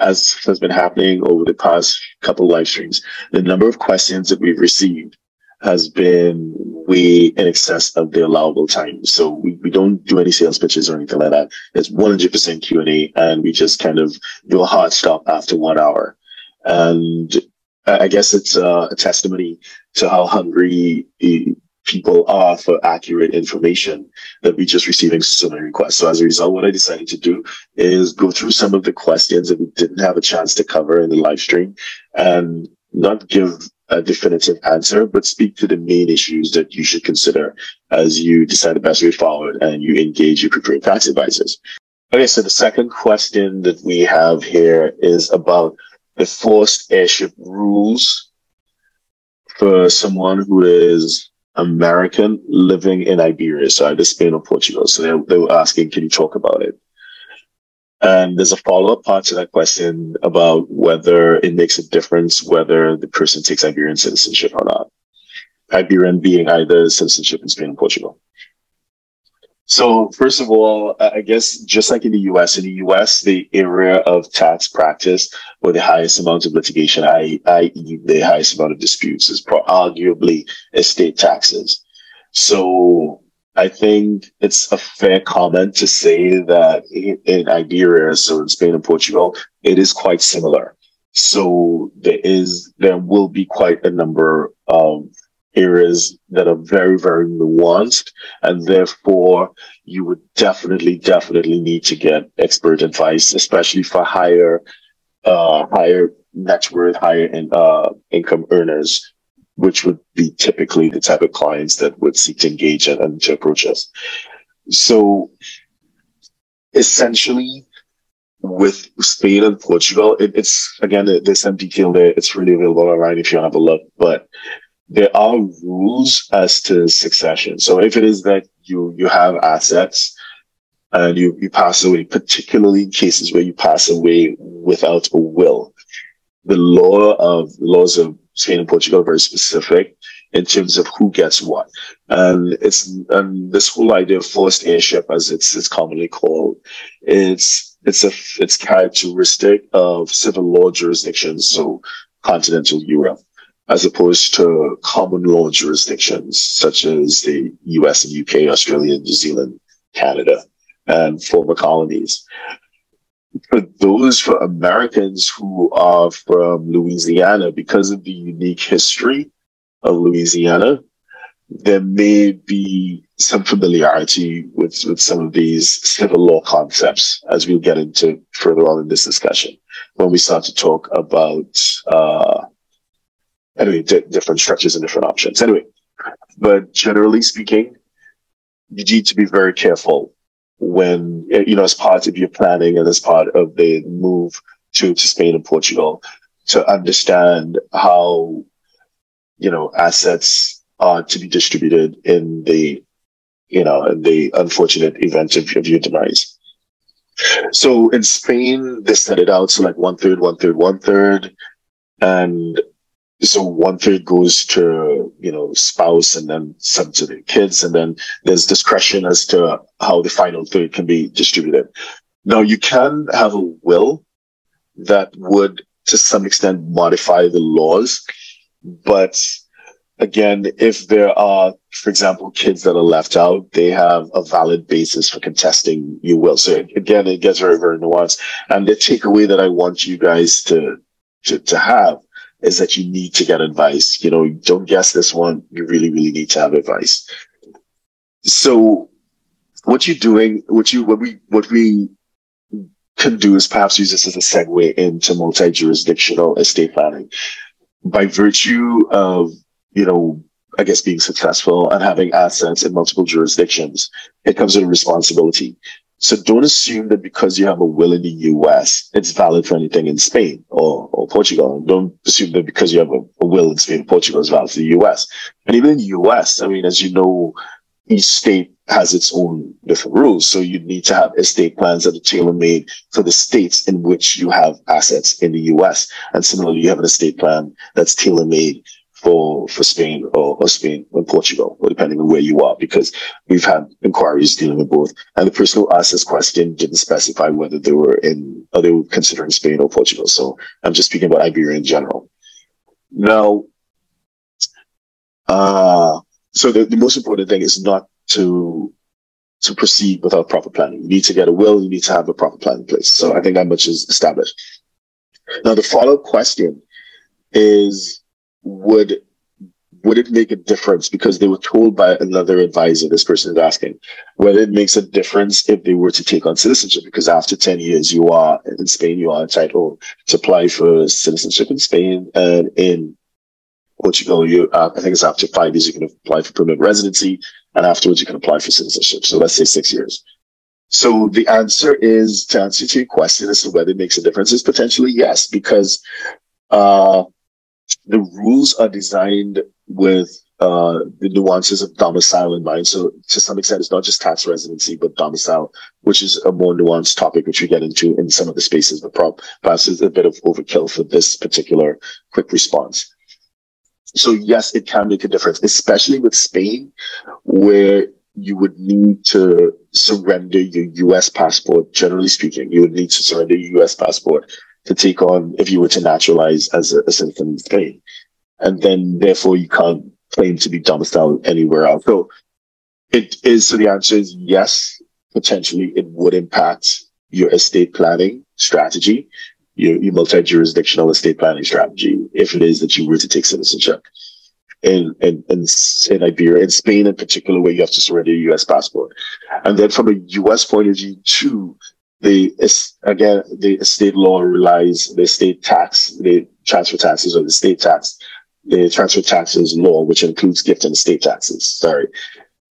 as has been happening over the past couple live streams, the number of questions that we've received has been way in excess of the allowable time. So we, we don't do any sales pitches or anything like that. It's 100% Q&A and we just kind of do a hard stop after one hour. And I guess it's a, a testimony to how hungry eh, people are for accurate information that we're just receiving so many requests. So as a result, what I decided to do is go through some of the questions that we didn't have a chance to cover in the live stream and not give a definitive answer, but speak to the main issues that you should consider as you decide the best way forward and you engage your prepared tax advisors. Okay, so the second question that we have here is about the forced heirship rules for someone who is American living in Iberia, so either Spain or Portugal. So they, they were asking, can you talk about it? And there's a follow-up part to that question about whether it makes a difference whether the person takes Iberian citizenship or not. Iberian being either citizenship in Spain or Portugal. So first of all, I guess just like in the US, in the US, the area of tax practice where the highest amount of litigation, i.e. the highest amount of disputes is arguably estate taxes. So I think it's a fair comment to say that in Iberia, so in Spain and Portugal, it is quite similar. So there is, there will be quite a number of areas that are very, very nuanced. And therefore, you would definitely, definitely need to get expert advice, especially for higher, uh, higher net worth, higher in, uh, income earners, which would be typically the type of clients that would seek to engage and, and to approach us. So essentially, with Spain and Portugal, it, it's again, there's some detail there. It's really available online if you want to have a look. But there are rules as to succession. So if it is that you, you have assets and you, you pass away, particularly in cases where you pass away without a will, the law of laws of Spain and Portugal are very specific in terms of who gets what. And it's, and this whole idea of forced heirship, as it's, it's commonly called, it's, it's a, it's characteristic of civil law jurisdictions. So continental Europe as opposed to common law jurisdictions such as the US and UK, Australia, New Zealand, Canada, and former colonies. For those, for Americans who are from Louisiana, because of the unique history of Louisiana, there may be some familiarity with, with some of these civil law concepts as we'll get into further on in this discussion when we start to talk about uh, anyway, d- different structures and different options. Anyway, but generally speaking, you need to be very careful when, you know, as part of your planning and as part of the move to, to Spain and Portugal to understand how, you know, assets are to be distributed in the, you know, in the unfortunate event of, of your demise. So in Spain, they set it out so like one third, one third, one third. And so one third goes to you know spouse and then some to the kids and then there's discretion as to how the final third can be distributed. Now you can have a will that would to some extent modify the laws but again if there are for example kids that are left out they have a valid basis for contesting your will. So again it gets very very nuanced and the takeaway that i want you guys to to, to have is that you need to get advice. You know, don't guess this one. You really, really need to have advice. So what you're doing, what you, what we, what we can do is perhaps use this as a segue into multi-jurisdictional estate planning. By virtue of, you know, I guess being successful and having assets in multiple jurisdictions, it comes with a responsibility. So don't assume that because you have a will in the US, it's valid for anything in Spain or, or Portugal. Don't assume that because you have a, a will in Spain, Portugal is valid for the US. And even in the US, I mean, as you know, each state has its own different rules. So you need to have estate plans that are tailor made for the states in which you have assets in the US. And similarly, you have an estate plan that's tailor made for for Spain or, or Spain or Portugal, or depending on where you are, because we've had inquiries dealing with both. And the person who asked this question didn't specify whether they were in or they were considering Spain or Portugal. So I'm just speaking about Iberia in general. Now, uh, so the, the most important thing is not to to proceed without proper planning. You need to get a will, you need to have a proper plan in place. So I think that much is established. Now the follow-up question is would would it make a difference? Because they were told by another advisor this person is asking whether it makes a difference if they were to take on citizenship? Because after 10 years you are in spain you are entitled to apply for citizenship in spain and in portugal. You uh, i think it's after five years you can apply for permanent residency and afterwards you can apply for citizenship. So let's say six years. So the answer is to answer to your question as to whether it makes a difference is potentially yes because uh, the rules are designed with uh, the nuances of domicile in mind. So to some extent, it's not just tax residency, but domicile, which is a more nuanced topic, which we get into in some of the spaces, but perhaps it's a bit of overkill for this particular quick response. So yes, it can make a difference, especially with Spain, where you would need to surrender your US passport. Generally speaking, you would need to surrender your US passport to take on if you were to naturalize as a, a citizen of Spain. And then therefore you can't claim to be domiciled anywhere else. So it is, so the answer is yes, potentially it would impact your estate planning strategy, your, your multi-jurisdictional estate planning strategy, if it is that you were to take citizenship. In, in, in, in Iberia, in Spain in particular, where you have to surrender your US passport. And then from a US point of view, too, the again the state law relies the state tax the transfer taxes or the state tax the transfer taxes law which includes gift and estate taxes sorry.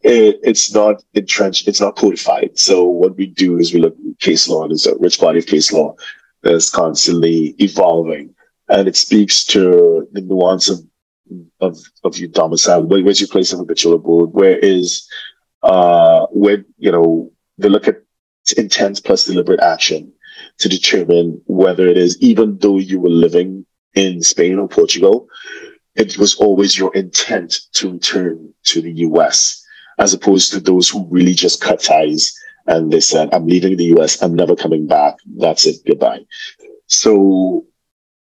It, it's not entrenched it's not codified. So what we do is we look at case law there's a rich body of case law that's constantly evolving. And it speaks to the nuance of of, of your domicile where, where's your place of habitual abode where is uh where you know they look at intent plus deliberate action to determine whether it is, even though you were living in Spain or Portugal, it was always your intent to return to the US, as opposed to those who really just cut ties and they said, I'm leaving the US, I'm never coming back. That's it. Goodbye. So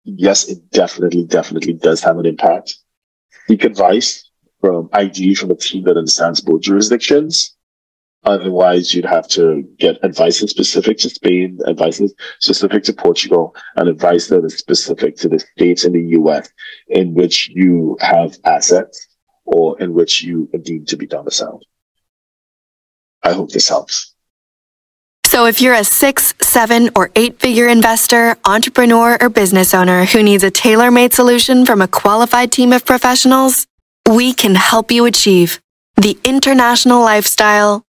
yes, it definitely, definitely does have an impact. Seek advice from ideally from a team that understands both jurisdictions Otherwise, you'd have to get advice that's specific to Spain, advice that's specific to Portugal, and advice that is specific to the states in the US in which you have assets or in which you are deemed to be domiciled. I hope this helps. So, if you're a six, seven, or eight figure investor, entrepreneur, or business owner who needs a tailor made solution from a qualified team of professionals, we can help you achieve the international lifestyle